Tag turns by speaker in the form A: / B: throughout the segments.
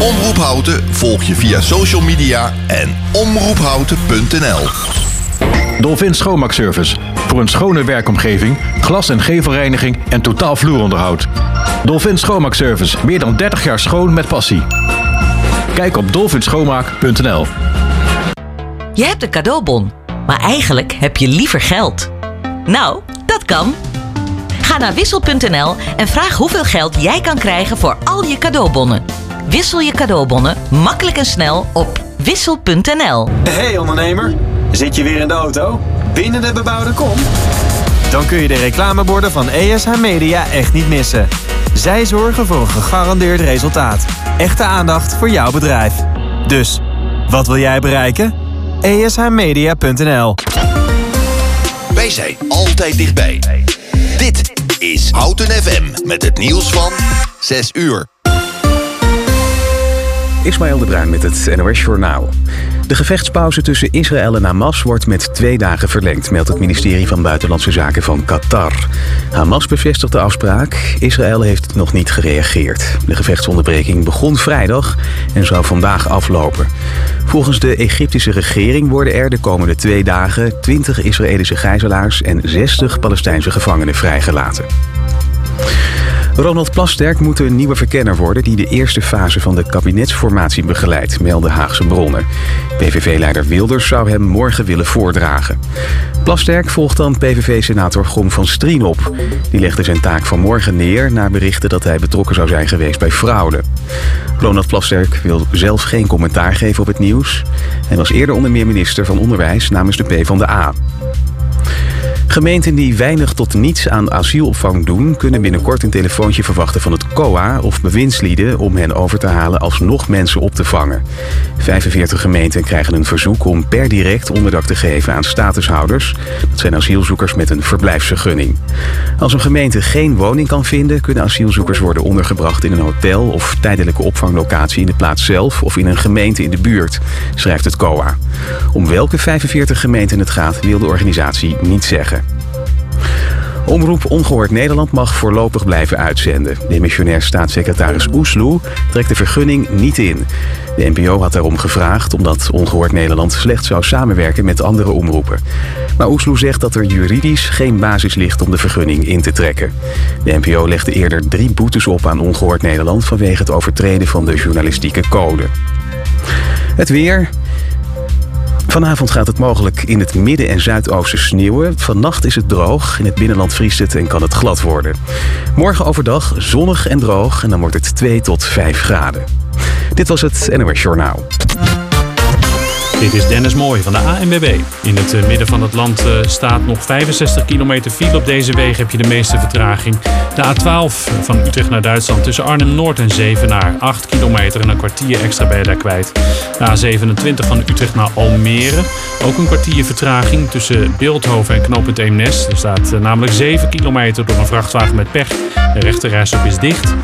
A: Omroep Houten volg je via social media en omroephouten.nl.
B: Dolphin Schoonmaakservice. Voor een schone werkomgeving, glas- en gevelreiniging en totaal vloeronderhoud. Dolphin Schoonmaakservice. Meer dan 30 jaar schoon met passie. Kijk op dolphinschoonmaak.nl.
C: Je hebt een cadeaubon, maar eigenlijk heb je liever geld. Nou, dat kan. Ga naar wissel.nl en vraag hoeveel geld jij kan krijgen voor al je cadeaubonnen. Wissel je cadeaubonnen makkelijk en snel op wissel.nl.
D: Hey ondernemer, zit je weer in de auto? Binnen de bebouwde kom? Dan kun je de reclameborden van ESH Media echt niet missen. Zij zorgen voor een gegarandeerd resultaat. Echte aandacht voor jouw bedrijf. Dus, wat wil jij bereiken? ESHmedia.nl
A: Wij zijn altijd dichtbij. Dit is Houten FM met het nieuws van 6 uur.
E: Ismaël de Bruin met het NOS Journaal. De gevechtspauze tussen Israël en Hamas wordt met twee dagen verlengd, meldt het ministerie van Buitenlandse Zaken van Qatar. Hamas bevestigt de afspraak, Israël heeft nog niet gereageerd. De gevechtsonderbreking begon vrijdag en zou vandaag aflopen. Volgens de Egyptische regering worden er de komende twee dagen 20 Israëlische gijzelaars en 60 Palestijnse gevangenen vrijgelaten. Ronald Plasterk moet een nieuwe verkenner worden die de eerste fase van de kabinetsformatie begeleidt, melden Haagse bronnen. PVV-leider Wilders zou hem morgen willen voordragen. Plasterk volgt dan PVV-senator Gom van Strien op. Die legde zijn taak vanmorgen neer na berichten dat hij betrokken zou zijn geweest bij fraude. Ronald Plasterk wil zelf geen commentaar geven op het nieuws. Hij was eerder onder meer minister van Onderwijs namens de PvdA. Gemeenten die weinig tot niets aan asielopvang doen... kunnen binnenkort een telefoontje verwachten van het COA of bewindslieden... om hen over te halen alsnog mensen op te vangen. 45 gemeenten krijgen een verzoek om per direct onderdak te geven aan statushouders. Dat zijn asielzoekers met een verblijfsvergunning. Als een gemeente geen woning kan vinden... kunnen asielzoekers worden ondergebracht in een hotel... of tijdelijke opvanglocatie in de plaats zelf... of in een gemeente in de buurt, schrijft het COA. Om welke 45 gemeenten het gaat wil de organisatie niet zeggen. Omroep Ongehoord Nederland mag voorlopig blijven uitzenden. Demissionair staatssecretaris Oesloe trekt de vergunning niet in. De NPO had daarom gevraagd omdat Ongehoord Nederland slecht zou samenwerken met andere omroepen. Maar Oesloe zegt dat er juridisch geen basis ligt om de vergunning in te trekken. De NPO legde eerder drie boetes op aan Ongehoord Nederland vanwege het overtreden van de journalistieke code. Het weer. Vanavond gaat het mogelijk in het midden- en zuidoosten sneeuwen. Vannacht is het droog. In het binnenland vriest het en kan het glad worden. Morgen overdag zonnig en droog en dan wordt het 2 tot 5 graden. Dit was het NOS Journaal.
F: Dit is Dennis Mooij van de ANWB. In het eh, midden van het land eh, staat nog 65 kilometer file. Op deze wegen heb je de meeste vertraging. De A12 van Utrecht naar Duitsland tussen Arnhem-Noord en Zevenaar. 8 kilometer en een kwartier extra je daar kwijt. De A27 van Utrecht naar Almere. Ook een kwartier vertraging tussen Beeldhoven en knooppunt Eemnes. Er staat eh, namelijk 7 kilometer door een vrachtwagen met pech. De rechterrijstok is dicht.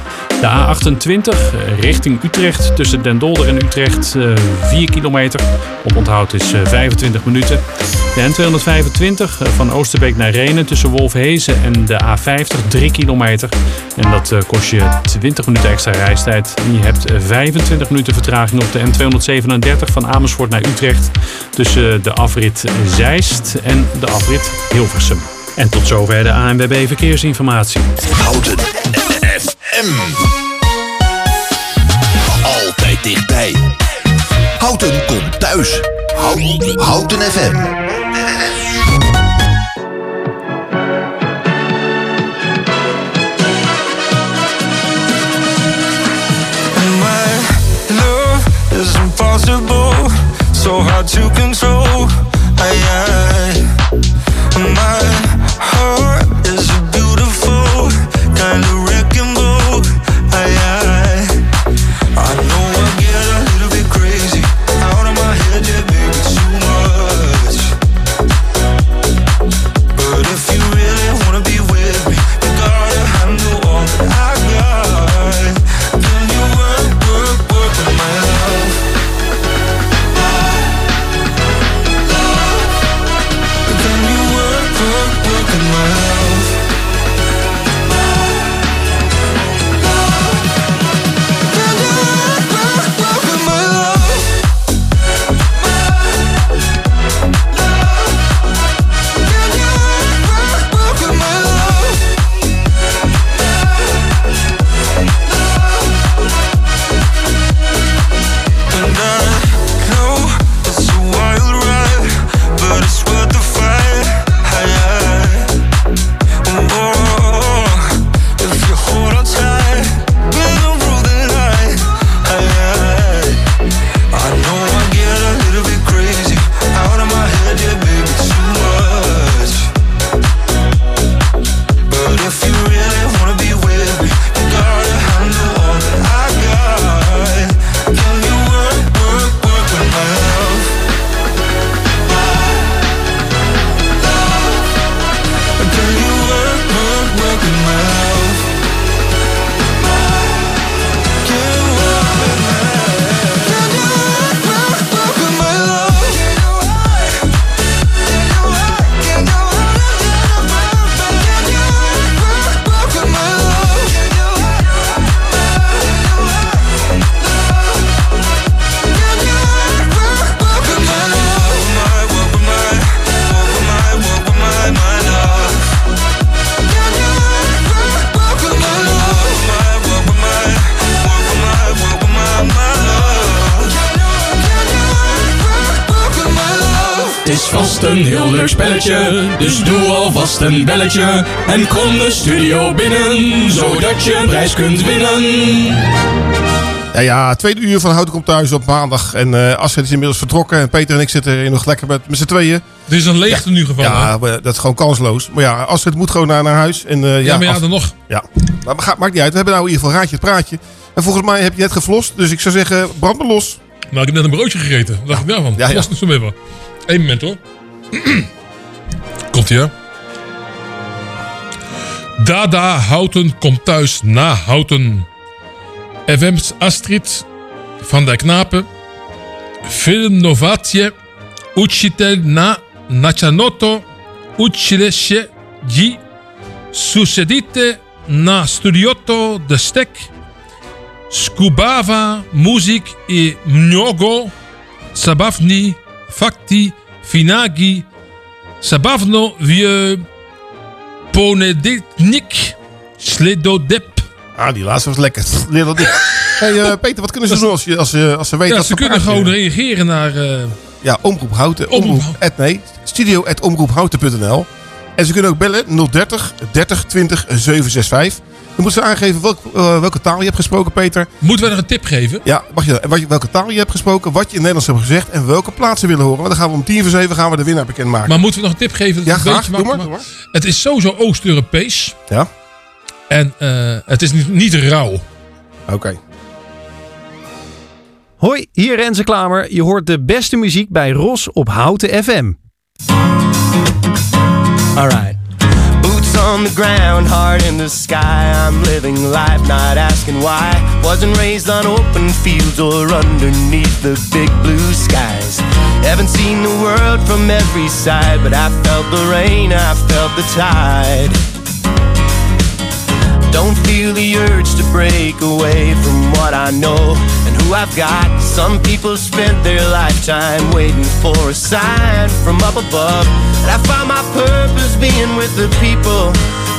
F: De A28 richting Utrecht tussen Den Dolder en Utrecht 4 kilometer. Op onthoud is 25 minuten. De N225 van Oosterbeek naar Renen tussen Wolfhezen en de A50 3 kilometer. En dat kost je 20 minuten extra reistijd. En je hebt 25 minuten vertraging op de N237 van Amersfoort naar Utrecht. Tussen de afrit Zeist en de afrit Hilversum. En tot zover de ANWB Verkeersinformatie.
A: Houten FM. Altijd dichtbij. Houten komt thuis. Houten, FM.
G: My love is impossible, so hard to control. I, I, my
H: een belletje. En kom de studio binnen, zodat je een prijs kunt winnen.
I: Ja, ja, tweede uur van Houten komt thuis op maandag. En eh Astrid is inmiddels vertrokken. En Peter en ik zitten hier nog lekker met, met z'n tweeën.
J: Er is een leegte nu gevallen. hè?
I: Ja, dat is gewoon kansloos. Maar ja, Astrid moet gewoon naar, naar huis. En, eh, ja,
J: ja, maar ja,
I: af-
J: dan nog.
I: ja. Maar maakt niet uit. We hebben nou in ieder geval raadje het praatje. En volgens mij heb je net geflost. Dus ik zou zeggen, brand maar los.
J: Nou, ik heb net een broodje gegeten. Wat dacht ik daarvan?
I: Ja,
J: Ja,
I: ja.
J: ja. zo even. Eén moment hoor. Komt ie hè. Dada Houten komt thuis na Houten. FM's Astrid van der Knapen. Film Novatie. Na Nachanoto. Uchilesje Ji. Sucedite na Studiotto de Stek. Skubava, muziek i mnogo, sabavni, fakti, finagi, sabavno vieux, ponedetnik, sledodep.
I: Ah, die laatste was lekker. Dick. Hey, eh, Peter, wat kunnen ze doen als, je, als, ze- als ze weten
J: Ja,
I: dat
J: ze kunnen gewoon reageren naar... eh,
I: Ja, Omroep Houten.
J: Omroep
I: Omroep, at, nee, studio at omroephouten.nl. En ze kunnen ook bellen 030 30 20 765. Dan moeten ze aangeven welk, eh, welke taal je hebt gesproken, Peter.
J: moeten we nog een tip geven?
I: Ja, mag je, wat je- welke taal je hebt gesproken, wat je in Nederlands hebt gezegd en welke plaats ze willen horen. Want dan gaan we om tien voor zeven gaan we de winnaar bekendmaken.
J: Maar moeten we nog een tip geven? dat
I: ja, graag.
J: beetje
I: Doe maar,
J: makkelijk-
I: doe maar.
J: Het is sowieso Oost-Europees.
I: Ja,
J: En eh, het is niet, niet rauw.
I: oké.
K: Hoi, hier Renze Klamer. Je hoort de beste muziek bij Ros op Houten FM.
L: Alright. On the ground, heart in the sky. I'm living life, not asking why. Wasn't raised on open fields or underneath the big blue skies. Haven't seen the world from every side, but I felt the rain, I felt the tide. Don't feel the urge to break away from what I know I've got. Some people spent their lifetime waiting for a sign from up above. And I found my purpose being with the people,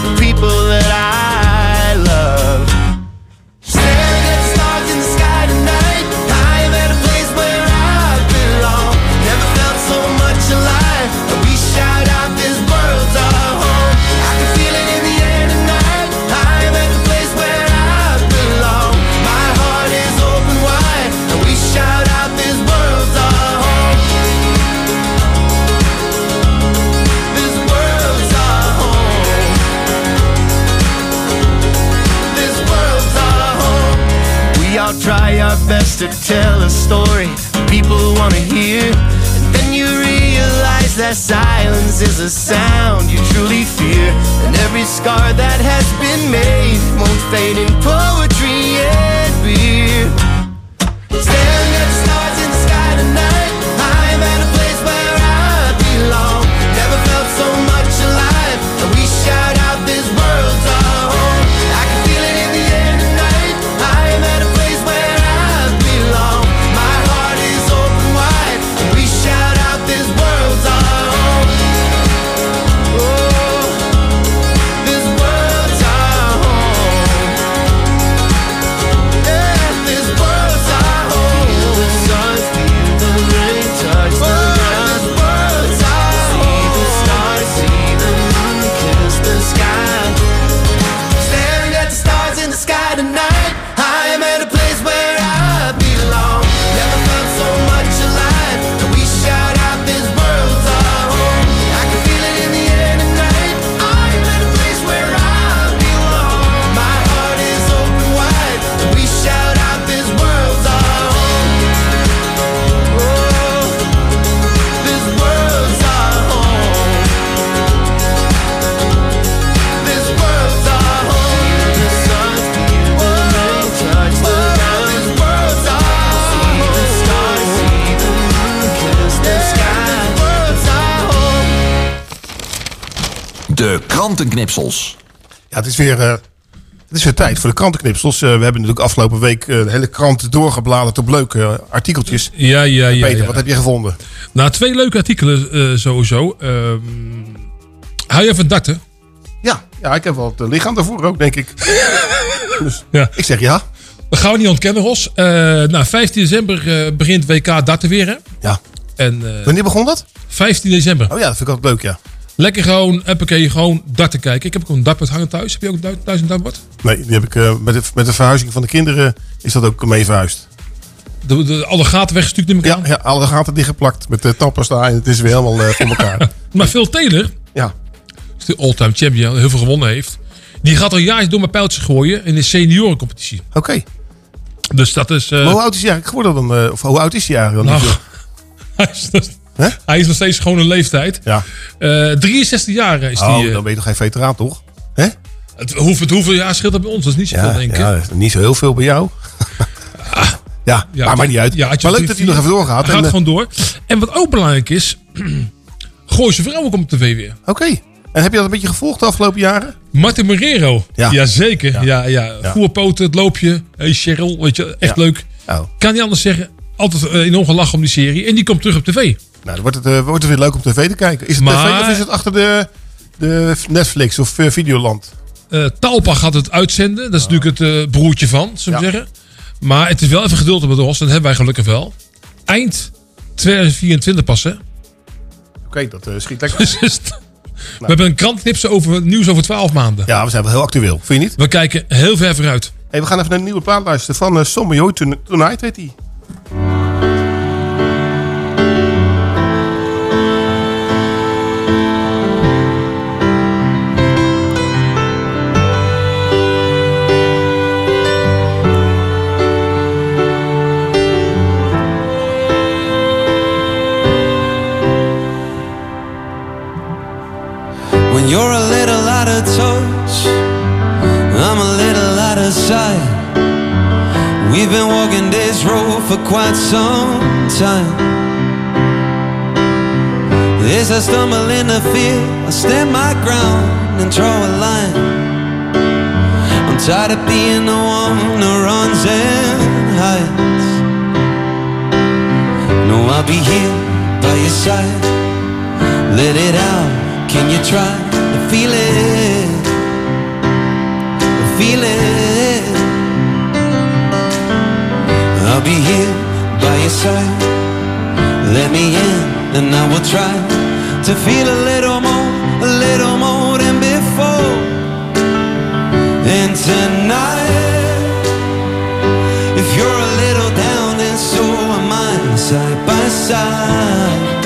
L: the people that I best to tell a story people want to hear. And then you realize that silence is a sound you truly fear. And every scar that has been made won't fade in poetry and beer.
A: Krantenknipsels.
I: Ja, het is weer, eh, het is weer tijd voor de krantenknipsels. Eh, we hebben natuurlijk afgelopen week eh, de hele krant doorgebladerd op leuke artikeltjes.
J: Ja, ja, ja.
I: Peter,
J: ja.
I: wat heb je gevonden?
J: Nou, twee leuke artikelen eh, sowieso. Ehm hou je van darten?
I: Ja, ja, ik heb wel het lichaam daarvoor ook, denk ik. dus
J: Ja.
I: ik zeg ja.
J: Dat gaan we niet ontkennen, Ros. Eh nou, 15 december eh, begint WK darten weer, hè?
I: Ja.
J: En, eh,
I: Wanneer begon dat?
J: 15 december.
I: Oh ja, dat vind ik altijd leuk, ja.
J: Lekker gewoon, huppakee, gewoon darten kijken. Ik heb ook een dartbord hangen thuis. Heb je ook thu- thuis een dartbord?
I: Nee, die heb ik, eh, met, de, met de verhuizing van de kinderen is dat ook mee verhuisd.
J: De, de, alle gaten weggestuurd in elkaar.
I: Ja, ja alle gaten dichtgeplakt met de tandpasta en het is weer helemaal eh, voor elkaar.
J: Maar Phil Taylor,
I: ja.
J: is de all-time champion, heel veel gewonnen heeft. Die gaat al jaren door mijn pijltjes gooien in de seniorencompetitie.
I: Oké.
J: Dus dat is... eh,
I: Maar hoe oud is hij eigenlijk geworden dan? of hoe oud is hij eigenlijk dan?
J: Nou, hij, is hij is nog steeds gewoon een leeftijd.
I: Ja.
J: Eh, 63 jaar is
I: oh,
J: die. eh,
I: dan ben je toch geen veteraan, toch? Hè?
J: het, hoeveel, hoeveel jaar scheelt dat bij ons? Dat is niet zoveel,
I: Ja,
J: denk ik.
I: ja, niet zo heel veel bij jou. ja,
J: Ja,
I: maar maakt niet uit.
J: ja,
I: maar leuk dat hij nog even doorgaat.
J: Hij
I: en,
J: gaat
I: eh,
J: gewoon door. En wat ook belangrijk is... Gooise vrouwen komt op tv weer.
I: Oké. En heb je dat een beetje gevolgd de afgelopen jaren?
J: Martin Morero.
I: Ja.
J: Jazeker. Ja.
I: Ja.
J: Ja, ja. Voerpoten, het loopje. Hey Cheryl, weet je, echt
I: Ja.
J: leuk.
I: Oh.
J: Kan niet anders zeggen. Altijd eh, enorm gelachen om die serie. En die komt terug op tv.
I: Nou, dan wordt het, eh, wordt het weer leuk om tv te kijken. Is het
J: Maar-
I: tv of is het achter de, de Netflix of eh, Videoland?
J: Eh, Talpa gaat het uitzenden. Dat is natuurlijk het broertje van, we
I: Ja.
J: zeggen. Maar het is wel even geduld op het Ros. Dat hebben wij gelukkig wel. Eind 2024 pas, hè?
I: Oké, dat schiet lekker.
J: Dus We hebben een krantknipse over nieuws over 12 maanden.
I: Ja, we zijn wel heel actueel. Vind je niet?
J: We kijken heel ver vooruit.
I: Hey, we gaan even naar een nieuwe plaat luisteren van uh, Tonight, heet die.
M: I stumble in the field, I stand my ground and draw a line. I'm tired of being the one who runs and hides. No, I'll be here by your side. Let it out. Can you try to feel it? Feel it. I'll be here by your side. Let me in, and I will try to feel a little more, a little more than before. And tonight, if you're a little down, and so am I, side by side.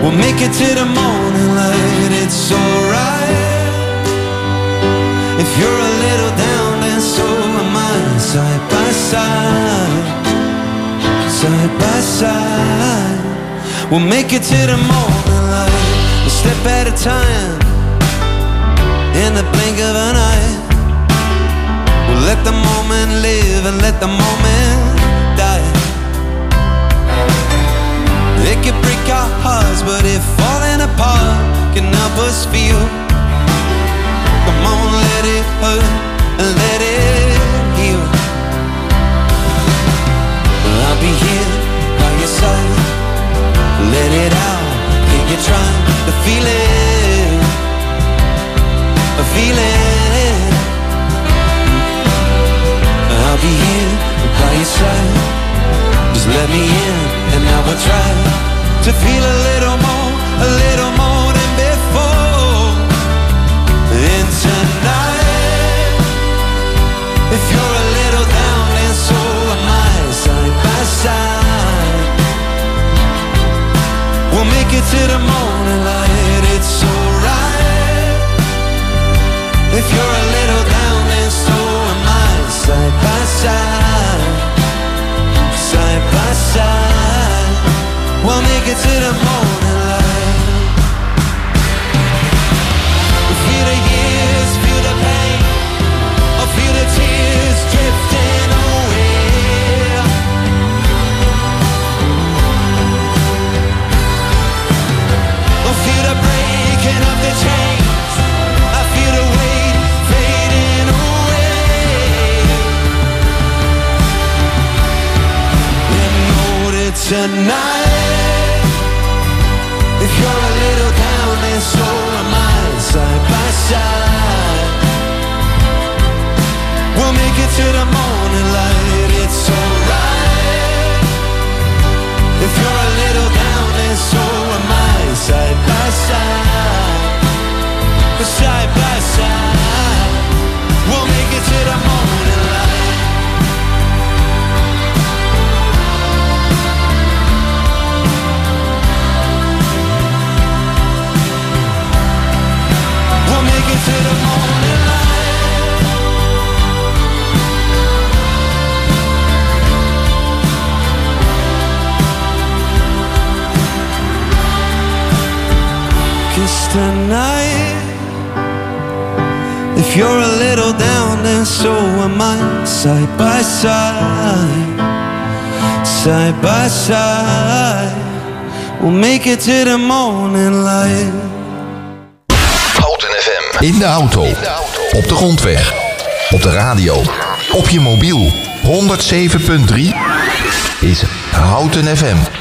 M: We'll make it to the morning light, it's alright. If you're a little down, then so am I, side by side, side by side. We'll make it to the morning light, a step at a time, in the blink of an eye. We'll let the moment live and let the moment die. It could break our hearts, but if falling apart can help us feel, come on, let it hurt and let it to feel it? Feel. I'll be here by your side. Just let me in, and I will try to feel a little more, a little more than before. And tonight, if you're a little down, and so am I, side by side. We'll make it to the morning We'll make it to the morning tonight If you're a little down and so am I Side by side We'll make it to the morning light It's alright If you're a little down and so am I Side by side.
N: Then so am I. Side by side, side by side. We'll make it to the morning light.
A: Houten FM. In de auto. Op de grondweg. Op de radio. Op je mobiel. 107.3 is Houten FM.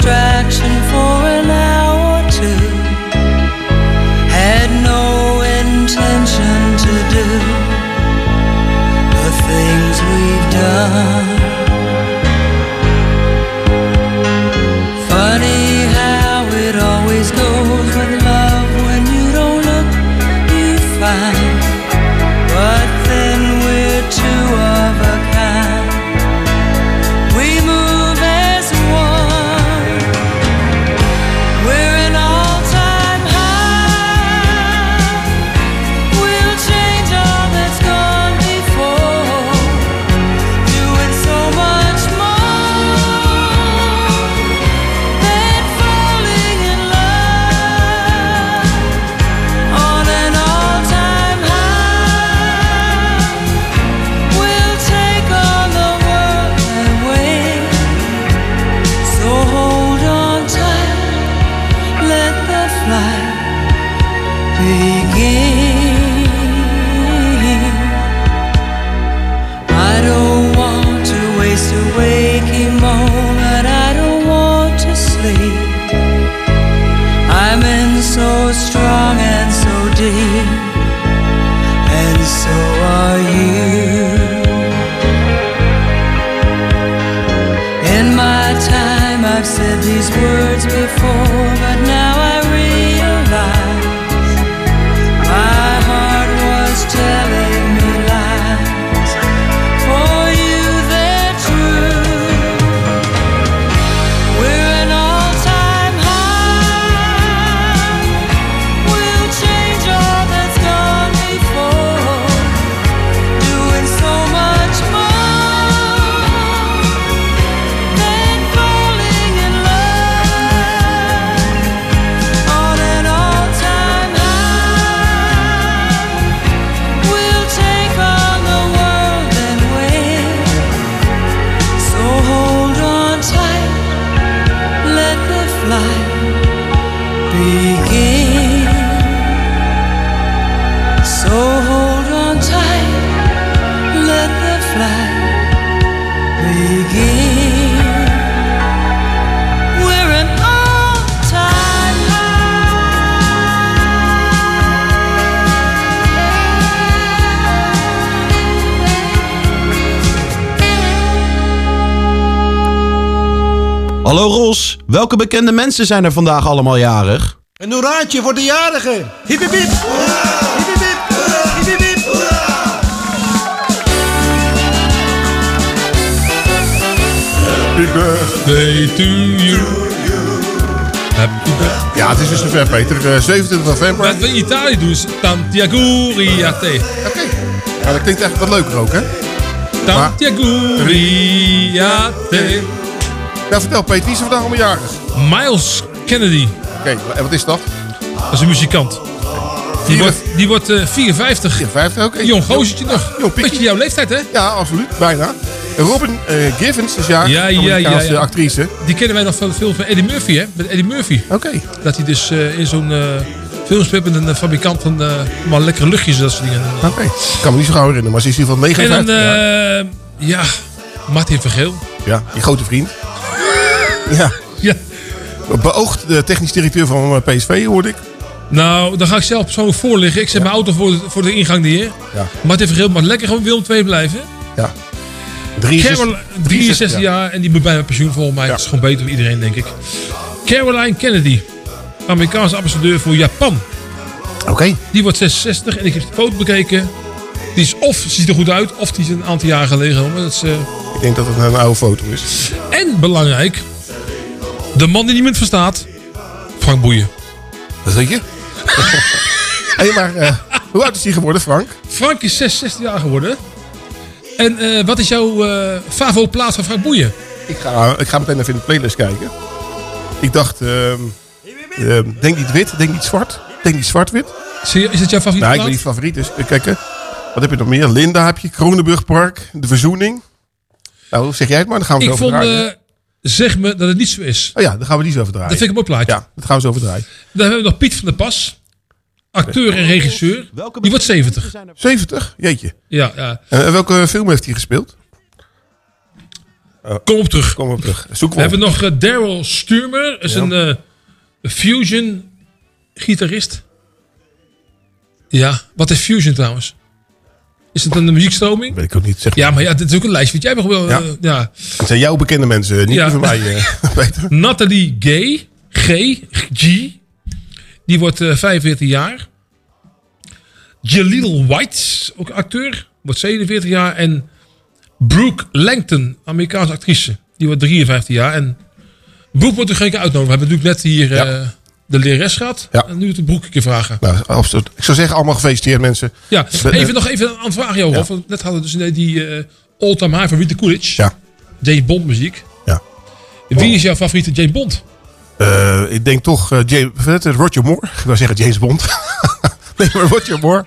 O: Distraction for an hour or two. Had no intention to do the things we've done.
P: Welke bekende mensen zijn er vandaag allemaal jarig?
Q: Een hoeraatje voor de. Hip hip hip. Hip.
I: Happy birthday
J: to you.
I: Ja, het is dus zover, Peter. Eh, 27 november.
J: Wat we in Italië doen is Tantiago Riate.
I: Oké. Ja, dat klinkt echt wat leuker ook, hè?
J: Tantiago Riate.
I: Ja, vertel Peter, wie is er vandaag allemaal jarig?
J: Miles Kennedy.
I: Oké, en wat is dat?
J: Dat is een muzikant. Die wordt, die wordt eh, 54.
I: 54, oké.
J: Jong gozertje nog. Beetje jouw leeftijd, hè?
I: Ja, absoluut. Bijna. Robin eh, Givens is.
J: Ja, ja, ja,
I: Amerikaanse
J: ja.
I: actrice.
J: Die kennen wij nog van de film van Eddie Murphy, hè? Met Eddie Murphy.
I: Oké.
J: Dat hij dus eh, in zo'n film speelt met een fabrikant van maar lekkere luchtjes en dat soort dingen.
I: Oké. Ik kan me niet zo gauw herinneren, maar ze is in ieder geval
J: En
I: 59
J: dan,
I: jaar.
J: eh ja, Martin Vergeel.
I: Ja, je grote vriend. Ja.
J: Ja.
I: Beoogd de technisch directeur van eh, PSV, hoorde ik.
J: Nou, dan ga ik zelf zo voorliggen. Ik zet mijn auto voor de, voor de ingang neer.
I: Ja.
J: Martin Vergeel mag lekker gewoon Willem 2 blijven.
I: Ja. 63,
J: Carol- 63
I: ja.
J: jaar en die moet bijna pensioen volgens mij. Dat is gewoon beter voor iedereen, denk ik. Caroline Kennedy. Amerikaanse ambassadeur voor Japan.
I: Oké.
J: Die wordt 66 en ik heb de foto bekeken. Die is of ziet er goed uit, of die is een aantal jaren geleden. Maar dat is, eh,
I: Ik denk dat het een oude foto is.
J: En belangrijk, de man die niemand verstaat, Frank Boeien.
I: Dat weet je? Hé, maar eh, hoe oud is hij geworden, Frank?
J: Frank is 66 jaar geworden. En eh, wat is jouw eh favo plaats van Frank Boeien?
I: Ik ga, ik ga meteen even in de playlist kijken. Ik dacht, ehm, ehm, denk niet wit, denk niet zwart. Denk niet zwart-wit.
J: Is het jouw favoriete
I: Nou, ik weet niet favoriet. Dus eh, kijken. Wat heb je nog meer? Linda heb je, Kronenburgpark, De Verzoening. Nou, zeg jij het maar, dan gaan we
J: Ik
I: zo over
J: vond, eh, zeg me dat het niet zo is.
I: Oh ja, dan gaan we die zo over draaien.
J: Dat vind ik een mooi plaatje.
I: Ja, dat gaan we zo over draaien.
J: Dan hebben we nog Piet van der Pas. Acteur en regisseur. Die wordt 70.
I: 70? Jeetje.
J: Ja, ja.
I: En welke film heeft hij gespeeld?
J: Kom op terug.
I: Kom op terug. Zoek
J: We hebben nog eh, Daryl Sturmer. Dat is
I: Ja.
J: een eh, fusion gitarist. Ja, wat is fusion trouwens? Is het een muziekstroming?
I: Weet ik ook niet. Zeg
J: Ja, maar ja, dit is ook een lijstje wat jij wel.
I: Ja.
J: eh, ja.
I: Het zijn jouw bekende mensen, niet
J: Ja.
I: die van mij, eh, Peter.
J: Nathalie Gay, G, G, die wordt eh 45 jaar. Jaleel White, ook acteur, wordt 47 jaar. En Brooke Langton, Amerikaanse actrice, die wordt 53 jaar. En Brooke wordt er geen keer uitnodigen. We hebben natuurlijk net hier eh, de lerares gehad.
I: Ja.
J: En nu het keer vragen.
I: Nou, absoluut. Ik zou zeggen, allemaal gefeliciteerd mensen.
J: Ja, even nog even een vraag. Want Net hadden we dus die eh all-time high van Rita Coolidge.
I: Ja.
J: James Bond muziek.
I: Ja.
J: Wie is jouw favoriete James Bond?
I: Eh, ik denk toch eh, James, Roger Moore. Ik wou zeggen James Bond. nee, maar Roger Moore.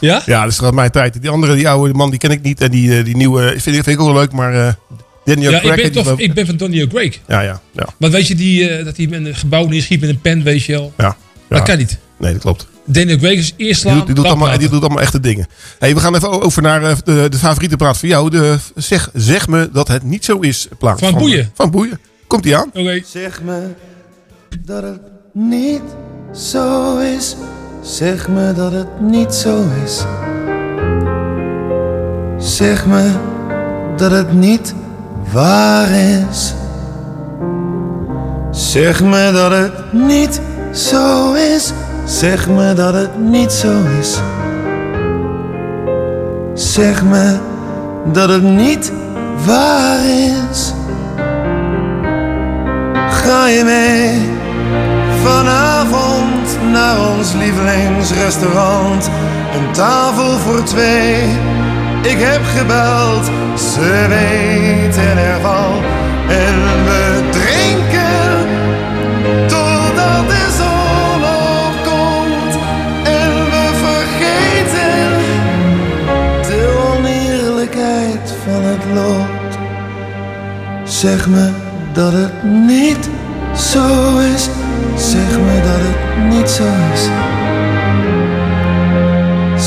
J: Ja?
I: Ja, dat is mijn tijd. Die andere, die oude man, die ken ik niet. En die, die nieuwe vind ik, vind ik ook wel leuk. Maar Daniel
J: Ja, ik
I: Craig...
J: ben,
I: die-
J: toch, ik ben van Daniel Craig.
I: Ja, ja, ja.
J: Maar weet je die, eh, dat hij met een gebouw neerschiet met een pen, weet je wel?
I: ja, ja.
J: Dat kan niet.
I: Nee, dat klopt.
J: Daniel Craig is eerst
I: Die
J: slaan,
I: doet, die, doet allemaal, die doet allemaal echte dingen. Hey, we gaan even over naar eh, de, de favoriete plaat van jou. De, zeg, zeg me dat het niet zo is. Plaat
J: Van Boeien.
I: Van Boeien. Komt die aan?
J: Oké.
N: Zeg me dat het niet zo is. Zeg me dat het niet zo is. Zeg me dat het niet waar is. Zeg me dat het niet zo is. Zeg me dat het niet zo is. Zeg me dat het niet waar is. Ga je mee vanavond naar ons lievelingsrestaurant? Een tafel voor twee. Ik heb gebeld, ze weten ervan. En we drinken totdat de zon opkomt. En we vergeten de oneerlijkheid van het lot. Zeg me dat het niet zo is. Zeg me dat het niet zo is.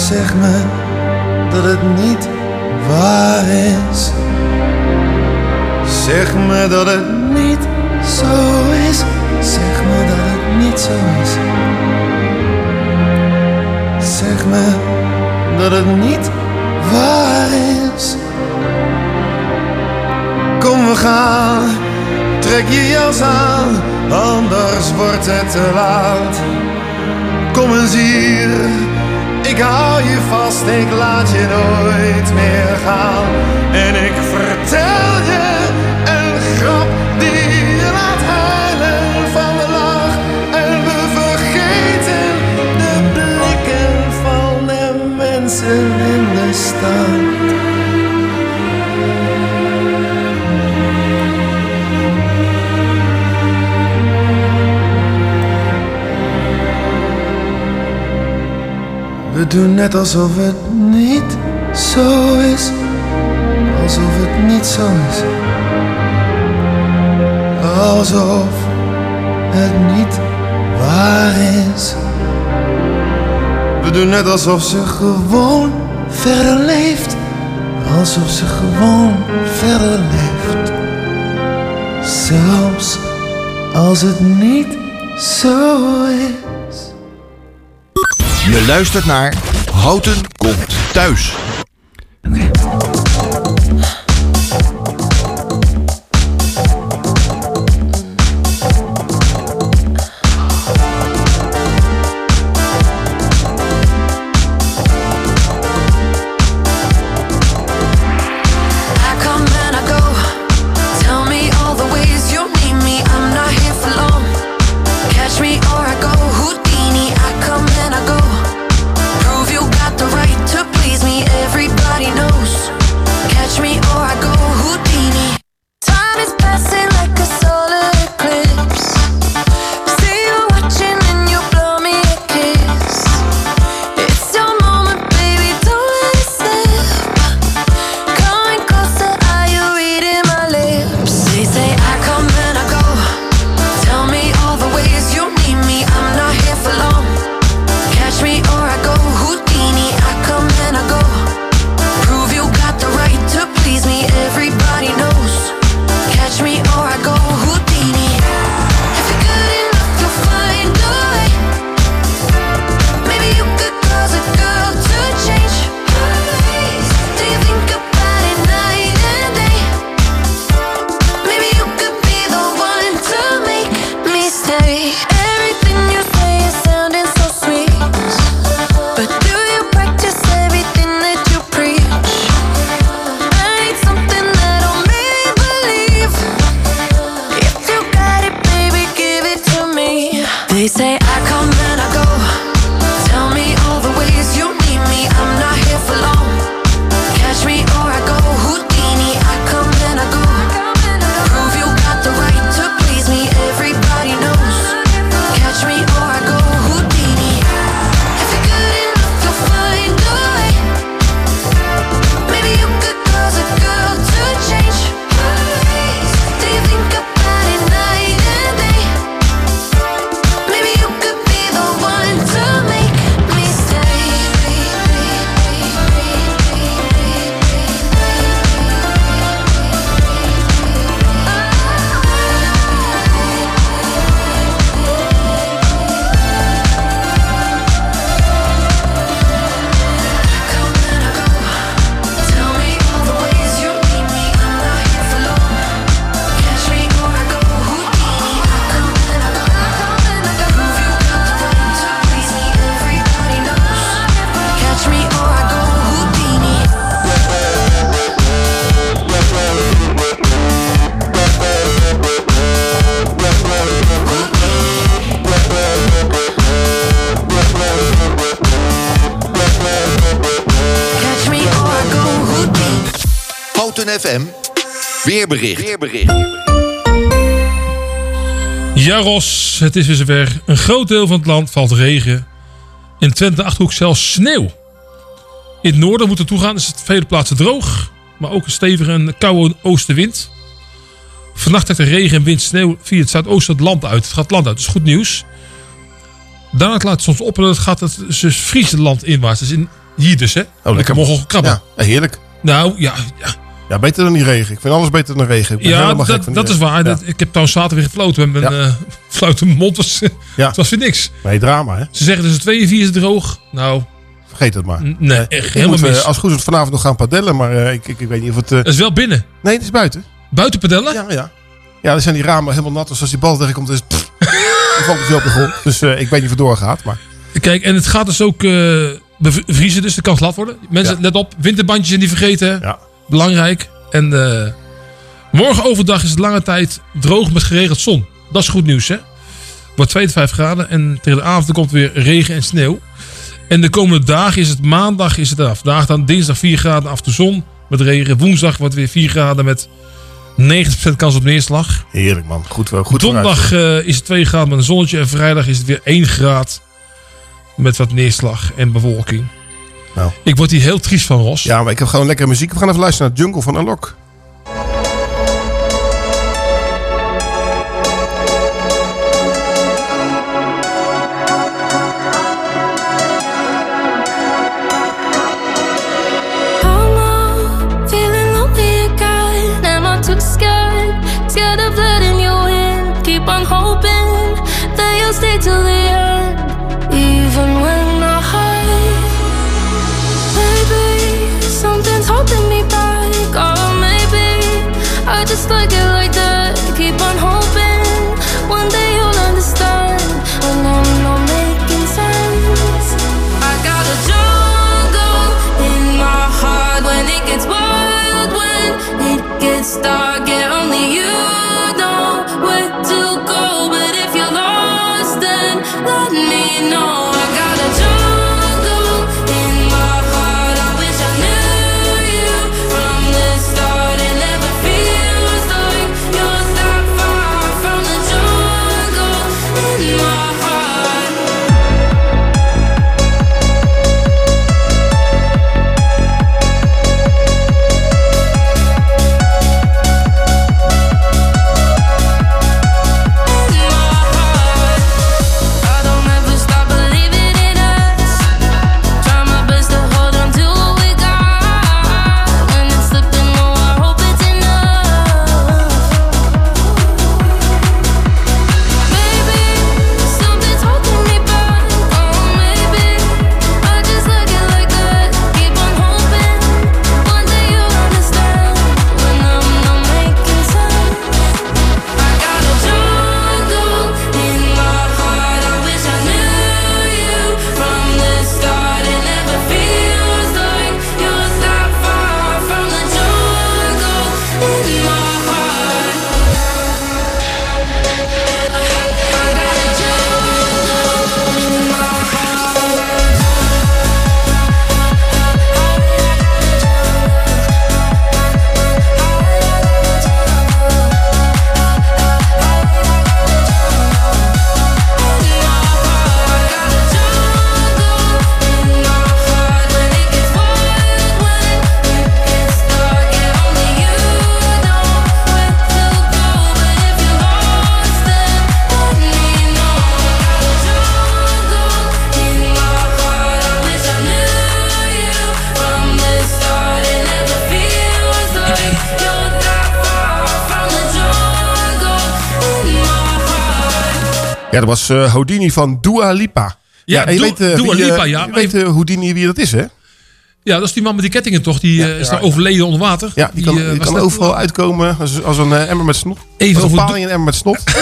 N: Zeg me dat het niet waar is. Zeg me dat het niet zo is. Zeg me dat het niet zo is. Zeg me dat het niet waar is. Kom we gaan, trek je jas aan, anders wordt het te laat. Kom eens hier, ik hou je vast, ik laat je nooit meer gaan. En ik vertel je een grap die je laat huilen van de lach. En we vergeten de blikken van de mensen in de stad. We doen net alsof het niet zo is. Alsof het niet zo is. Alsof het niet waar is. We doen net alsof ze gewoon verder leeft. Alsof ze gewoon verder leeft. Zelfs als het niet zo is.
A: Je luistert naar Houten komt thuis.
J: Het is weer zover. Een groot deel van het land valt regen. In Twente Achterhoek zelfs sneeuw. In het noorden moet er toegaan, is het vele plaatsen droog. Maar ook een stevige en koude oostenwind. Vannacht trekt de regen en wind sneeuw via het zuidoosten het land uit. Het gaat het land uit, dat is goed nieuws. Daarna laat het soms op en het gaat het dus Friesland inwaarts. Dus in, hier dus, hè.
I: Oh, lekker.
J: Mogen krabben.
I: Ja, heerlijk.
J: Nou, ja, ja.
I: Ja, beter dan die regen. Ik vind alles beter dan regen. Ik ben
J: Ja,
I: helemaal gek
J: dat,
I: van die
J: dat is waar.
I: Ja.
J: Ik heb trouwens zaterdag weer gefloten. En mijn
I: Ja.
J: eh fluite mond was, het was weer niks.
I: Nee, drama, hè?
J: Ze zeggen tussen 2 en 4 is het droog. Nou,
I: Vergeet het maar.
J: n- nee,
I: Ik
J: echt helemaal
I: moet, eh,
J: mis.
I: als het goed is vanavond nog gaan padellen, maar eh, ik, ik, ik weet niet of het... eh,
J: Dat is wel binnen.
I: Nee, het is buiten.
J: Buiten padellen?
I: Ja, ja. Ja, dan zijn die ramen helemaal nat. Dus als die bal tegenkomt, is het... dan valt het op de grond. Dus eh, ik weet niet of het doorgaat, maar...
J: Kijk, en het gaat dus ook eh, bevriezen, dus het kan glad worden. Mensen, let op, winterbandjes zijn die vergeten.
I: Ja.
J: Belangrijk. En eh, morgen overdag is het lange tijd droog met geregeld zon. Dat is goed nieuws, hè? Wordt 2 tot 5 graden en tegen de avond komt weer regen en sneeuw. En de komende dagen is het maandag is het af. Vandaag dan dinsdag 4 graden af de zon met regen. Woensdag wordt weer 4 graden met 90% kans op neerslag.
I: Heerlijk, man. Goed, wel- goed
J: Donderdag eh, is het 2 graden met een zonnetje. En vrijdag is het weer 1 graad met wat neerslag en bewolking.
I: Nou.
J: Ik word hier heel triest van, Ros.
I: Ja, maar ik heb gewoon lekkere muziek. We gaan even luisteren naar Jungle van Alok.
R: star.
I: Ja, dat was eh, Houdini van Dua Lipa.
J: Ja,
I: je weet, eh,
J: Dua
I: wie, eh,
J: Lipa, ja,
I: Je weet Houdini wie dat is, hè?
J: Ja, dat is die man met die kettingen toch? Die is
I: ja,
J: daar
I: ja.
J: overleden onder water.
I: Ja, die kan, die overal uitkomen als, als een emmer met snot.
J: Even
I: als
J: over
I: een emmer met snot.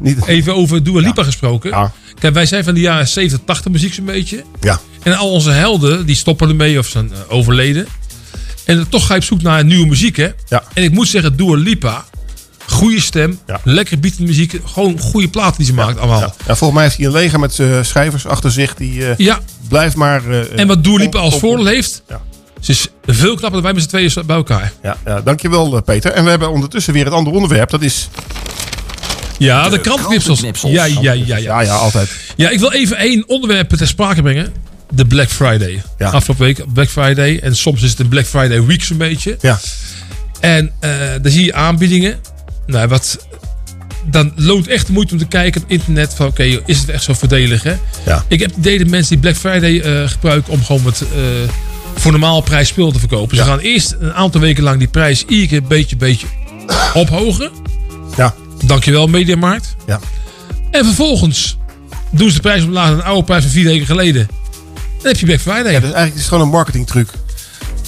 I: Niet,
J: Even over Dua Lipa gesproken. Kijk, wij zijn van de jaren 70, 80 muziek zo'n beetje.
I: Ja.
J: En al onze helden, die stoppen ermee of zijn overleden. En toch ga je op zoek naar nieuwe muziek, hè?
I: Ja.
J: En ik moet zeggen, Dua Lipa, goede stem, lekker beatende muziek. Gewoon goede platen die ze maakt allemaal.
I: Ja, volgens mij heeft hij een leger met eh, schrijvers achter zich. Die eh,
J: Ja.
I: blijft maar... eh,
J: En wat Lipa
I: pompen,
J: als voordeel heeft,
I: Ja.
J: Het is veel knapper dan wij met z'n tweeën bij elkaar.
I: Ja, ja, dankjewel Peter. En we hebben ondertussen weer het andere onderwerp. Dat is...
J: Ja, de, krantenknipsels. Ja, ja, ja, ja.
I: Ja, ja, altijd.
J: Ja, ik wil even één onderwerp ter sprake brengen. De Black Friday. Afgelopen week Black Friday. En soms is het een Black Friday week zo'n beetje.
I: Ja.
J: En eh dan zie je aanbiedingen. Nou, wat, dan loont echt de moeite om te kijken op internet van oké, is het echt zo voordelig hè?
I: Ja.
J: Ik heb het idee dat mensen die Black Friday eh, gebruiken om gewoon met eh, voor normaal prijs spul te verkopen. Ze gaan eerst een aantal weken lang die prijs iedere keer een beetje, beetje ophogen.
I: Ja.
J: Dankjewel Mediamarkt.
I: Ja.
J: En vervolgens doen ze de prijs omlaag naar een oude prijs van vier weken geleden. Dan heb je Black Friday.
I: Ja, dus eigenlijk is het gewoon een marketingtruc.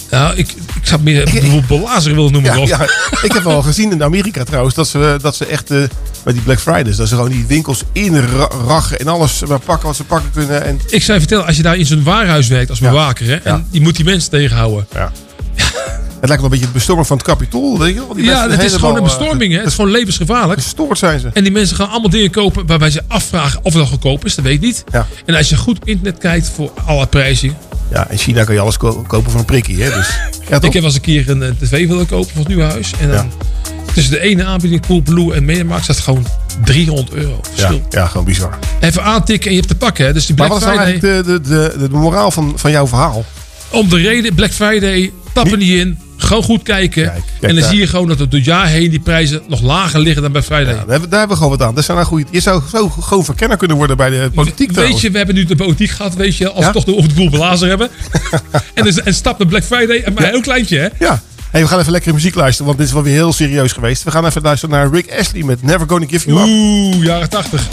J: Nou, ik, ik zou het meer bijvoorbeeld belazeren willen noemen.
I: Ja,
J: of.
I: ja, ik heb wel gezien in Amerika trouwens dat ze, dat ze echt eh, met die Black Fridays, dat ze gewoon die winkels inrachen en alles maar pakken wat ze pakken kunnen. En
J: Ik zou je vertellen, als je daar in zo'n warenhuis werkt als bewaker, hè, en je moet die mensen tegenhouden.
I: Ja. het lijkt wel een beetje het bestormen van het kapitool. Weet je wel? Die
J: Ja, het is gewoon een
I: helemaal,
J: bestorming. Hè. Het is gewoon levensgevaarlijk.
I: Gestoord zijn ze.
J: En die mensen gaan allemaal dingen kopen waarbij ze afvragen of het al goedkoop is. Dat weet ik niet.
I: Ja.
J: En als je goed op internet kijkt voor alle prijzen.
I: Ja, in China kan je alles ko- kopen voor een prikkie. Hè? Dus, ja,
J: ik heb wel eens een keer een, tv willen kopen voor het nieuwe huis. En dan tussen de ene aanbieding, Coolblue en Mediamarkt, staat gewoon 300 euro verschil.
I: ja, gewoon bizar.
J: Even aantikken en je hebt te pakken. Hè. Dus die
I: Maar
J: Black
I: wat is nou
J: Friday,
I: eigenlijk de, de, de, de moraal van, van jouw verhaal?
J: om de reden Black Friday, tappen niet in. Gewoon goed kijken. en dan
I: daar.
J: zie je gewoon dat het door het jaar heen die prijzen nog lager liggen dan bij Friday.
I: Daar hebben, daar hebben we gewoon wat aan. Dat zijn nou goeie, je zou zo gewoon verkenner kunnen worden bij de politiek
J: Weet je, we hebben nu de politiek gehad, weet je, als
I: Ja?
J: we toch de de boel blazer hebben. en, dus, en stap naar Black Friday, maar een heel kleintje, hè?
I: Ja. Hey, we gaan even lekker muziek luisteren, want dit is wel weer heel serieus geweest. We gaan even luisteren naar Rick Astley met Never Gonna Give You Up.
J: Oeh, jaren 80.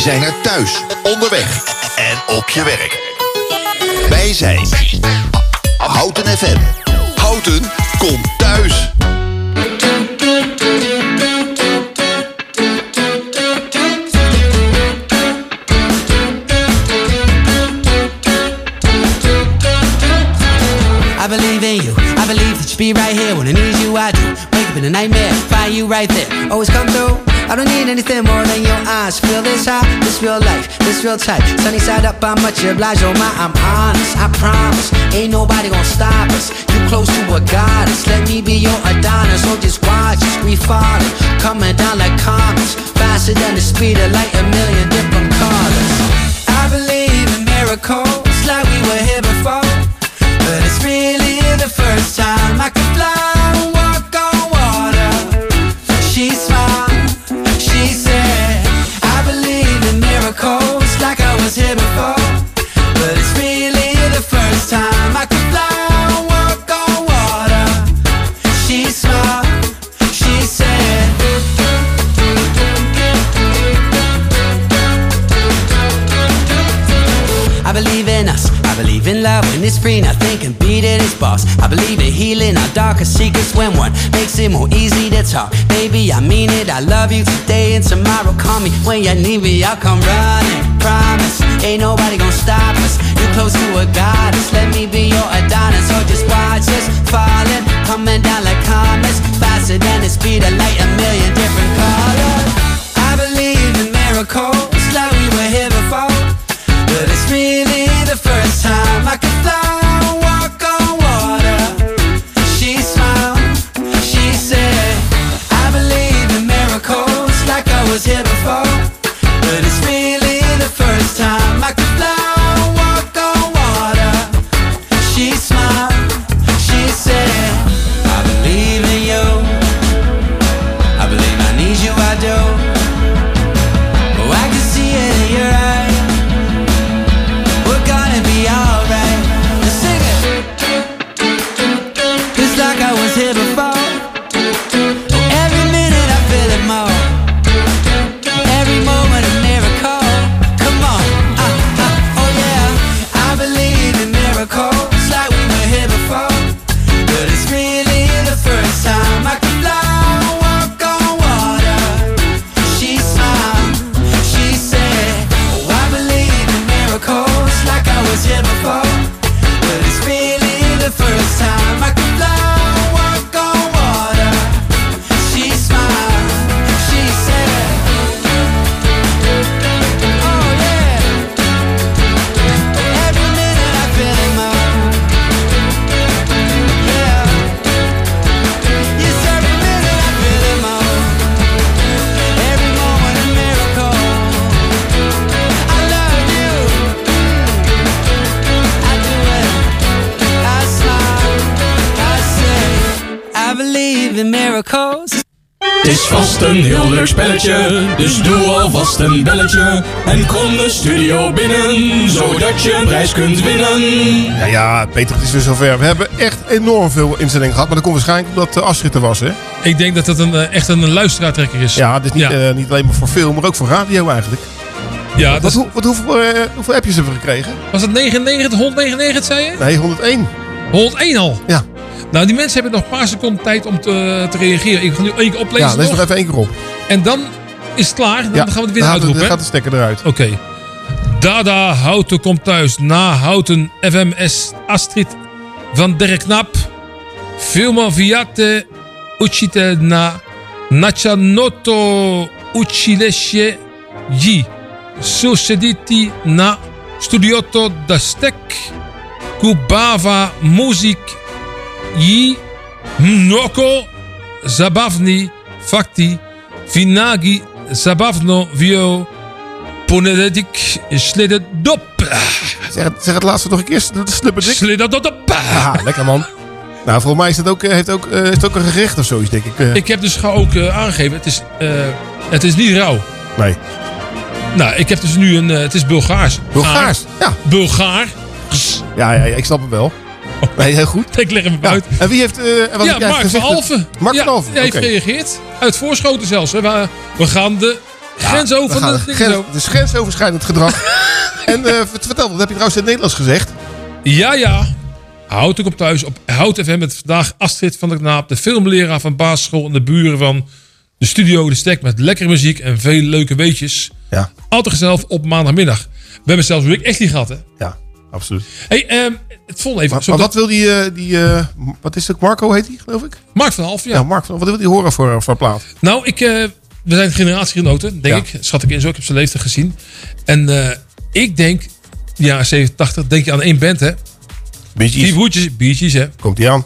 A: Zijn er thuis, onderweg en op je werk. Wij zijn Houten FM. Houten komt thuis.
M: I believe in you. I believe that you be right here when I need you. I do. Wake up in a nightmare, find you right there. Always come through. I don't need anything more this real life, this real tight. Sunny side up, I'm much obliged. Oh my, I'm honest. I promise, ain't nobody gonna stop us. You close to a goddess. Let me be your Adonis. So just watch us, we falling, coming down like comets, faster than the speed of light. A million different colors. I believe in miracles, like we were here before. But it's really when it's free. Nothing can beat it. It's boss. I believe in healing our darkest secrets when one makes it more easy to talk. Baby, I mean it. I love you today and tomorrow. Call me when you need me. I'll come running. Promise. Ain't nobody gonna stop us. You're close to a goddess. Let me be your Adonis. So just watch us falling, coming down like comets, faster than the speed of light. A million different colors. I believe in miracles like we were here before. But it's really time. I miracles.
H: Het is vast een heel leuk spelletje, dus doe alvast een belletje. En kom de studio binnen, zodat je een prijs kunt winnen.
I: Ja, ja, Peter, het is weer zover. We hebben echt enorm veel inzendingen gehad. Maar dat komt waarschijnlijk omdat uh, Astrid er was, hè?
J: Ik denk dat het een, eh, echt een luisteraartrekker is.
I: Ja, dus niet, eh, niet alleen maar voor film, maar ook voor radio eigenlijk.
J: Ja,
I: wat,
J: dat-
I: hoe, wat, hoeveel, eh, hoeveel appjes hebben we gekregen?
J: Was het 99, 199 zei je?
I: Nee, 101.
J: 101 al?
I: Ja.
J: Nou, die mensen hebben nog een paar seconden tijd om te, te reageren. Ik ga nu één keer oplezen.
I: Ja, lees nog even één keer op.
J: En dan is het klaar. Dan
I: Ja,
J: gaan we het weer
I: dan
J: uitroepen. hè?
I: gaat de stekker eruit.
J: Oké. Dada Houten komt thuis. Na Houten FMS Astrid van der Knap. Filmo Viate Uchite na Nachanoto Uchilesje Ji. Sucediti na Studioto da Stek. Kubava Muzik Ji. Mnoko Zabavni Fakti. Vinagi Zabavno Vio. Ponededik Slededop.
I: Zeg het, zeg het laatste nog een keer. Slipperdik.
J: Slededop.
I: Ja, lekker man. Nou, volgens mij is het ook, eh, heeft ook, eh, het ook een gerecht of zoiets, denk ik. eh.
J: Ik heb dus ook aangegeven, het is, het is niet rauw.
I: Nee.
J: Nou, ik heb dus nu een, het is Bulgaars.
I: Bulgaars, ja.
J: Bulgaar.
I: Ja, ja, ik snap het wel. Nee, heel goed.
J: Ik leg hem even uit.
I: En wie heeft... eh, wat
J: ja, Mark van Alphen.
I: Mark
J: ja,
I: van Alphen,
J: Hij heeft gereageerd. Uit voorschoten zelfs. hè. We, we gaan de
S: we gaan-
J: dat ding
S: grens- is grensoverschrijdend gedrag. en eh, vertel, wat heb je trouwens in het Nederlands gezegd?
J: Ja, ja. Houd ik op thuis op Hout FM met vandaag Astrid van der Knaap, de filmleraar van basisschool en de buren van de studio De Stek met lekkere muziek en veel leuke weetjes.
S: Ja.
J: Altijd gezellig op maandagmiddag. We hebben zelfs echt niet gehad, hè?
S: Ja, absoluut.
J: Hey, ehm, het vond even.
S: Maar, maar wat wil die, eh, die eh, wat is het, Marco heet hij, geloof ik?
J: Mark van Half, ja.
S: Ja, Mark, van- wat wil die horen voor, voor plaat?
J: Nou, ik, eh, we zijn generatiegenoten, denk ik. Schat ik in zo. Ik heb zijn leeftijd gezien. En ik denk, ja, 87, denk je aan één band, hè?
S: Bee Gees.
J: Die broertjes, Bee Gees, hè?
S: Komt die aan.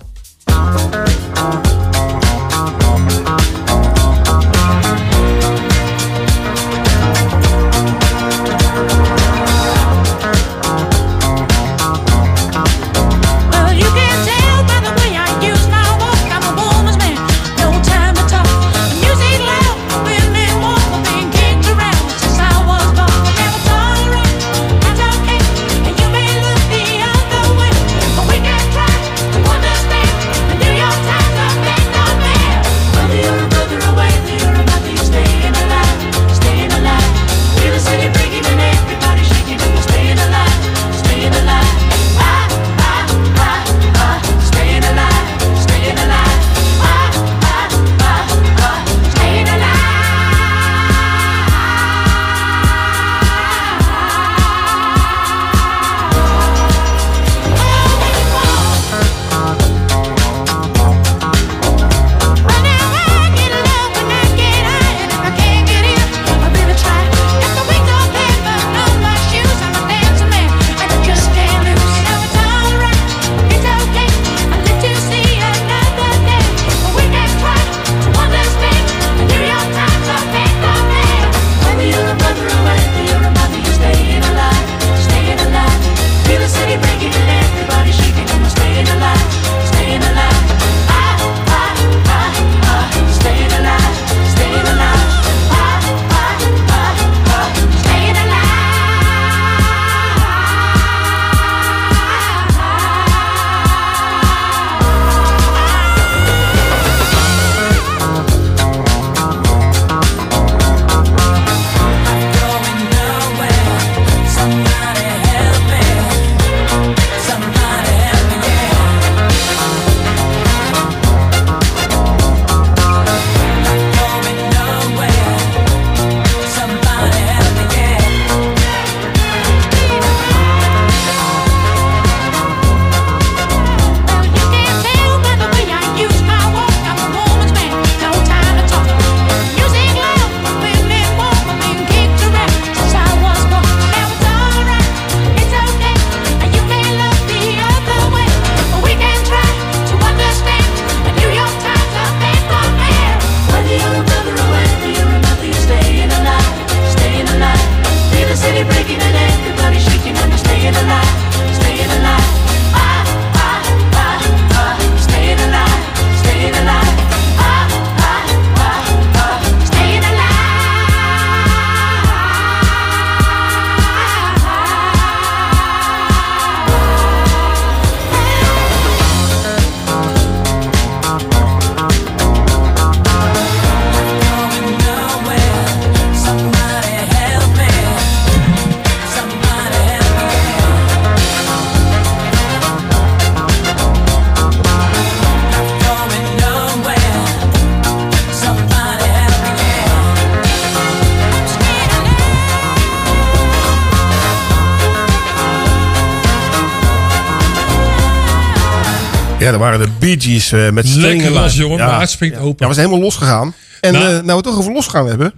S: Ja, dat waren de Bee Gees eh, met
J: Lekker jongen.
S: Ja.
J: Mijn hart springt open.
S: Ja, we zijn helemaal losgegaan. En
J: Nou.
S: nou, nou we het toch over losgaan hebben.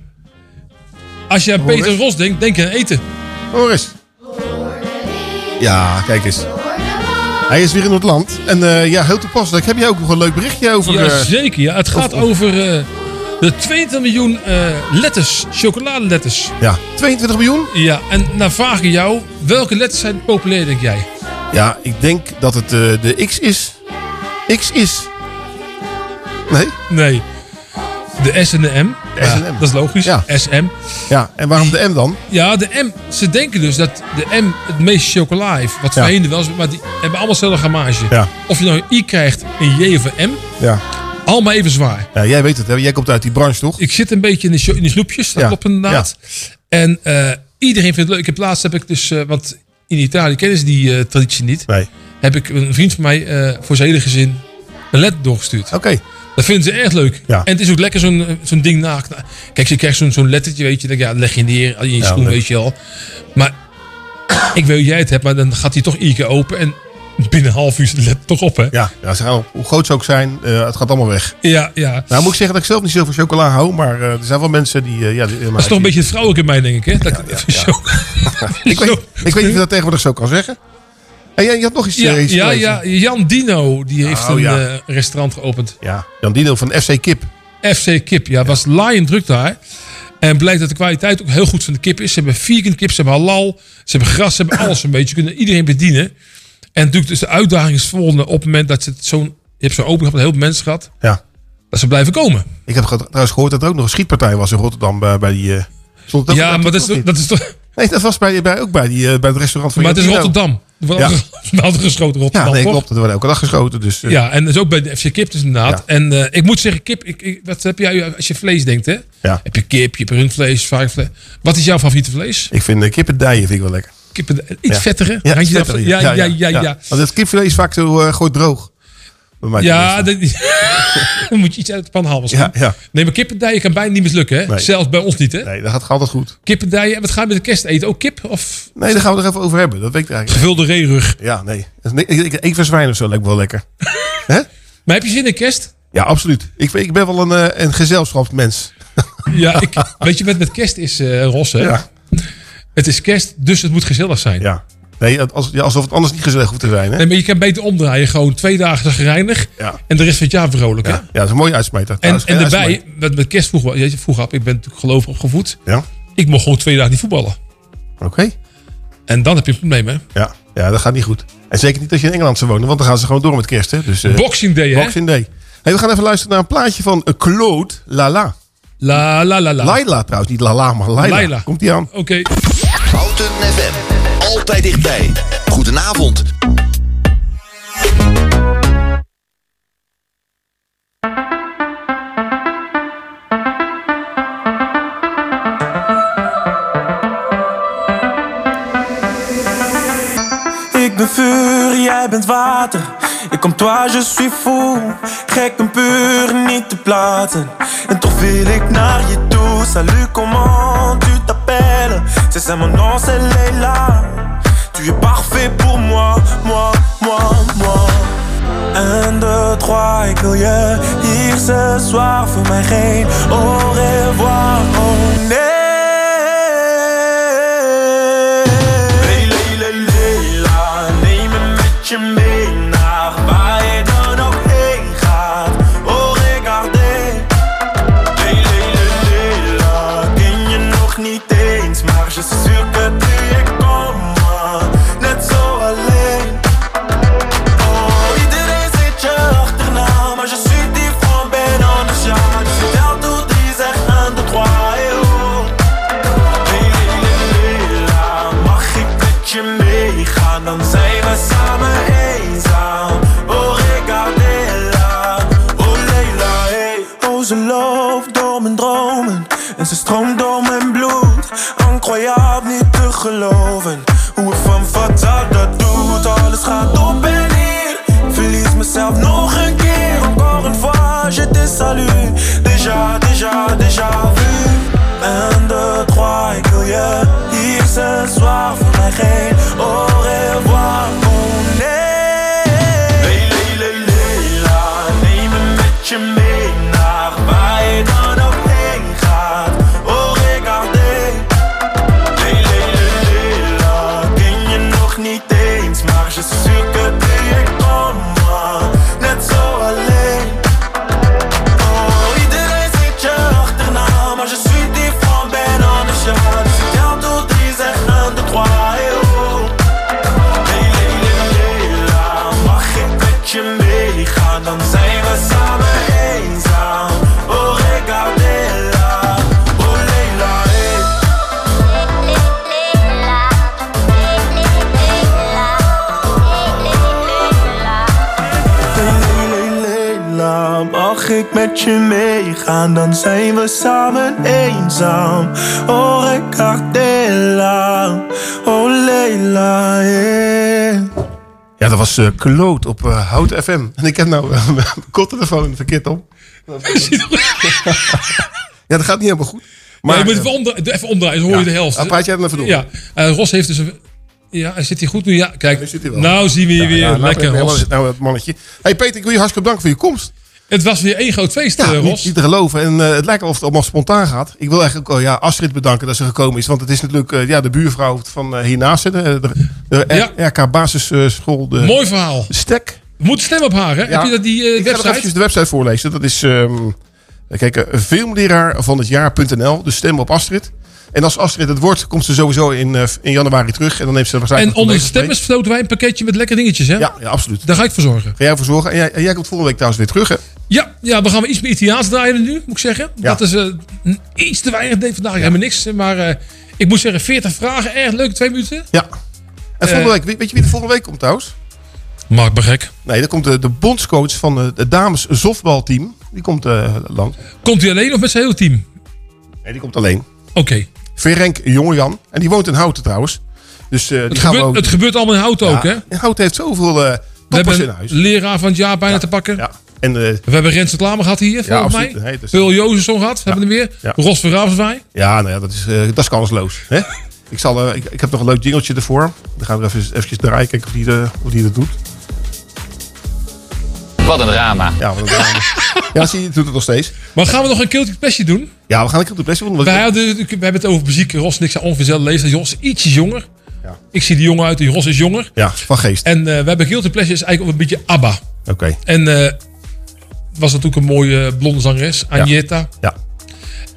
J: Als je aan
S: Hoor
J: Peter
S: eens.
J: Ros denkt, denk je aan eten.
S: Hoor eens. Ja, kijk eens. Hij is weer in het land. En eh, ja, heel toepasselijk. Heb jij ook nog een leuk berichtje over...
J: Ja,
S: eh,
J: zeker. Ja. Het gaat
S: of-
J: over eh, de 22 miljoen eh, letters, chocoladeletters.
S: Ja, 22 miljoen?
J: Ja, en dan vraag ik jou, welke letters zijn populair, denk jij?
S: Ja, ik denk dat het eh, de X is. X is. Nee?
J: Nee. De S en de M.
S: De S en
J: Ja,
S: M.
J: Dat is logisch.
S: Ja.
J: SM.
S: Ja, en waarom de M dan?
J: Ja, de M. Ze denken dus dat de M het meest chocola heeft. Wat
S: Ja.
J: ja. wel maar die hebben allemaal dezelfde gamage.
S: Ja.
J: Of je nou een I krijgt, een J of een M.
S: Ja.
J: Allemaal even zwaar.
I: Ja, jij weet het, hè? Jij komt uit die branche, toch?
J: Ik zit een beetje in de, in de snoepjes, dat
I: Ja,
J: klopt inderdaad. En eh, iedereen vindt het leuk. Ik heb laatst heb ik dus, eh, want in Italië kennen ze die eh, traditie niet. Heb ik een vriend van mij eh, voor zijn hele gezin een led doorgestuurd.
I: Oké.
J: Dat vinden ze erg leuk. En het is ook lekker zo'n eh, zo'n ding na. Kijk, je krijgt zo'n zo'n lettertje, weet je. Dan, ja, leg je neer in je
I: Ja,
J: schoen,
I: leuk.
J: weet je al. Maar ik weet jij het hebt, maar dan gaat hij toch iedere keer open. En binnen een half uur is het let toch op, hè?
I: Ja, ja hoe groot ze ook zijn, eh, het gaat allemaal weg.
J: Ja, ja.
I: Nou moet ik zeggen dat ik zelf niet zo van chocola hou, maar er zijn wel mensen die... ja, die,
J: Dat is toch een beetje het vrouwelijke in mij, denk ik, hè? Dat ik- zo-
I: ik, weet, ik weet niet of je dat tegenwoordig zo kan zeggen. En jij, je had nog iets...
J: Ja,
I: eh, iets
J: ja, ja, Jan Dino, die heeft
I: Oh,
J: een
I: ja.
J: eh, restaurant geopend.
I: Ja, Jan Dino van FC Kip.
J: FC Kip, ja, was lion druk daar. En blijkt dat de kwaliteit ook heel goed van de kip is. Ze hebben vegan kip, ze hebben halal, ze hebben gras, ze hebben alles een beetje. Ze kunnen iedereen bedienen. En natuurlijk dus de uitdaging is volgende op het moment dat ze zo'n... Je hebt zo'n opening gehad, heel veel mensen gehad.
I: Ja.
J: Dat ze blijven komen.
I: Ik heb trouwens gehoord dat er ook nog een schietpartij was in Rotterdam bij, bij die... eh,
J: Ja, maar dat is, dat is toch...
I: Nee, dat was bij, bij, ook bij, die, eh, bij het restaurant van
J: Maar het is. Rotterdam. Er wordt
I: Ja.
J: altijd- geschoten Rotterdam,
I: Ja, nee, klopt. Er wordt elke dag geschoten. Dus, eh,
J: Ja, en dus ook bij de FC Kip dus inderdaad. En eh, ik moet zeggen, kip, ik, ik, wat heb jij als je vlees denkt, hè?
I: Ja.
J: Heb je kip, je hebt rundvlees, varkensvlees. Wat is jouw favoriete vlees?
I: Ik vind uh, kippendijen vind ik wel lekker.
J: Kippen, iets vettiger?
I: Ja, vettiger,
J: ja, ja, ja, ja.
I: Want het kipvlees is vaak zo eh, gewoon droog. Bij
J: Ja, dat- dan moet je iets uit de pan halen. misschien.
I: Ja, ja.
J: Nee, maar kippendijen kan bijna niet mislukken, hè?
I: Nee.
J: Zelfs bij ons niet, hè?
I: Nee, dat gaat altijd goed.
J: Kippendijen, en wat ga je met de kerst eten? Ook kip? Of
I: Nee, daar gaan we het even over hebben. Dat weet ik eigenlijk.
J: gevulde reerug?
I: Ja, nee. Ik, ik, ik eet zwijn of zo lijkt me wel lekker. Hè?
J: Maar heb je zin in kerst?
I: Ja, absoluut. Ik, ik ben wel een, eh, een gezelschapsmens.
J: Ja, ik, weet je, met, met kerst is eh Ros, hè?
I: Ja.
J: Het is kerst, dus het moet gezellig zijn.
I: Ja. Nee, als, ja, alsof het anders niet gezellig hoeft te zijn. Hè?
J: Nee, maar je kan beter omdraaien. Gewoon twee dagen gereinigd
I: Ja.
J: en de rest van het jaar vrolijk. hè?
I: Ja, ja, dat is een mooie uitsmijter.
J: En, en daarbij, met, met kerst weet je, vroeger had ik ben natuurlijk gelovig opgevoed.
I: Ja.
J: Ik mocht gewoon twee dagen niet voetballen.
I: Oké.
J: En dan heb je een probleem, hè?
I: Ja. ja, dat gaat niet goed. En zeker niet als je in Engeland zou wonen, want dan gaan ze gewoon door met kerst. Hè? Dus, eh,
J: Boxing Day, hè?
I: Boxing Day. Hey, we gaan even luisteren naar een plaatje van eh, Claude Lala.
J: La la la la.
I: Laila trouwens, niet Lala, maar Laila.
J: Laila.
I: Komt die aan?
J: Oké.
A: Houten FM. Altijd dichtbij. Goedenavond.
G: Ik ben vuur, jij bent water. Ik kom toi, je suis fou. Gek en puur, niet te plaatsen. En toch wil ik naar je toe. Salut, comment tu? C'est ça mon nom, c'est Leila. Tu es parfait pour moi, moi, moi, moi. Un, deux, trois, ik wil je hier ce soir. Voor mij geen au revoir, oh nee. Geloven hoe het van fatal dat doet. Alles gaat op en neer, verlies mezelf nog een keer. Encore une fois, je te salue. Déjà, déjà, déjà vu. Un, deux, trois, ik wil je hier ce soir. Voor mij geen met je meegaan, dan zijn we samen eenzaam. Oh, Ricardella, oh Leila, yeah.
I: Ja, dat was eh Kloot op eh, Hout FM. En ik heb nou eh, mijn koptelefoon verkeerd op. ja, dat gaat niet helemaal goed.
J: Maar je moet even, onder, doe even omdraaien, dan hoor je de helft.
I: Ja, praat jij hem even door.
J: Ja, eh, Ros heeft dus... een- Ja, hij zit hier goed nu. Ja, kijk.
I: zit hij wel.
J: Nou zien we hier
I: Ja,
J: weer.
I: ja, nou,
J: Lekker,
I: ik
J: Ros.
I: Nou, het mannetje. hey Peter, ik wil je hartstikke bedanken voor je komst.
J: Het was weer één groot feest,
I: Ja,
J: eh,
I: niet,
J: Ros.
I: niet te geloven. En eh, het lijkt wel of het allemaal spontaan gaat. Ik wil eigenlijk ook oh, ja, Astrid bedanken dat ze gekomen is. Want het is natuurlijk eh, ja, de buurvrouw van hiernaast. De, de, de RK Basisschool. De
J: Mooi verhaal.
I: Stek.
J: We moeten stemmen op haar, hè? Heb je dat die
I: ik ga
J: website?
I: even de website voorlezen. Dat is ehm kijk, filmleraar van het jaar.nl. Dus stem op Astrid. En als Astrid het wordt, komt ze sowieso in, eh, in januari terug. En dan neemt ze waarschijnlijk...
J: En onder de stemmers verloten wij een pakketje met lekkere dingetjes, hè?
I: Ja, ja, absoluut.
J: Daar ga ik voor zorgen.
I: Ga jij voor zorgen. En jij, en jij komt volgende week trouwens weer terug, hè?
J: Ja, ja, we gaan weer iets meer Italiaans draaien nu, moet ik zeggen.
I: Ja.
J: Dat is n- iets te weinig. Nee, vandaag helemaal niks. Maar eh, ik moet zeggen, 40 vragen, erg leuk, twee minuten.
I: Ja. En volgende week, weet weet je wie er volgende week komt trouwens?
J: Maak me gek.
I: Nee, dan komt de, de bondscoach van de, de dames softbalteam. Die komt land.
J: Komt hij alleen of met zijn hele team?
I: Nee, die komt alleen.
J: Oké.
I: Ferenc Jongejan. En die woont in Houten trouwens. Dus eh, die
J: Het,
I: gaan we
J: gebeurt,
I: ook...
J: het gebeurt allemaal in hout ook,
I: Ja,
J: hè?
I: en Houten heeft zoveel eh toppers in
J: hebben
I: huis.
J: leraar van het jaar bijna te pakken.
I: Ja. En, eh,
J: We hebben Rens de Klamer gehad hier, volgens mij.
I: Nee, dus-
J: Peul Jozefson gehad, hebben we er weer.
I: Ja.
J: Ros van Ravenswaai.
I: ja, nou ja, dat is, eh, dat is kansloos. Hè? ik, zal, eh, ik, ik heb nog een leuk jingeltje ervoor. Dan gaan we er even, eventjes draaien. Kijken of die, eh, of die dat doet.
T: Wat een drama.
I: Ja, wat een drama. ja, zie je, doet het nog steeds.
J: Maar gaan we nog een Guilty Pleasure doen?
I: Ja, we gaan een de best doen.
J: Wij hadden, we hebben het over muziek. Ros en ik zijn dezelfde leeftijd. Jos is ietsjes jonger.
I: Ja.
J: Ik zie die jongen uit, die Ros is jonger.
I: Ja, van geest.
J: En eh, we hebben Guilty Pleasure is eigenlijk een beetje ABBA.
I: Oké.
J: En eh, was natuurlijk een mooie blonde zangeres, Agneta.
I: Ja.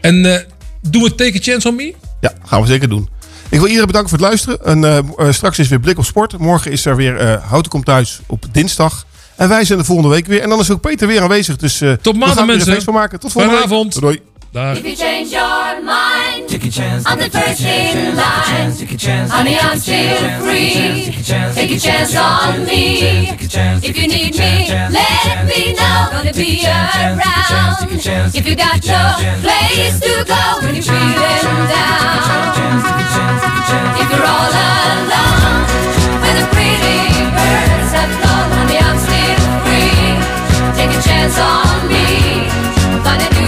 J: En eh doen we Take a Chance on Me?
I: Ja, gaan we zeker doen. Ik wil iedereen bedanken voor het luisteren. En, eh, eh, straks is weer Blik op Sport. Morgen is er weer eh Houten komt thuis op dinsdag. En wij zijn de volgende week weer. En dan is ook Peter weer aanwezig. Dus eh
J: Tot
I: we
J: maandag
I: er
J: mensen.
I: feest van maken. Tot volgende
J: Fijne
I: week.
J: avond.
I: Doei.
J: Dag.
U: If you change your mind,
G: Take a chance.
U: I'm the first in line.
G: Take a chance.
U: Honey, I'm still free. Take a chance on me. If you need me, let me know. Gonna be around. If you got no place to go when you're feeling down. If you're all alone, when the pretty birds Take a chance on me. I'm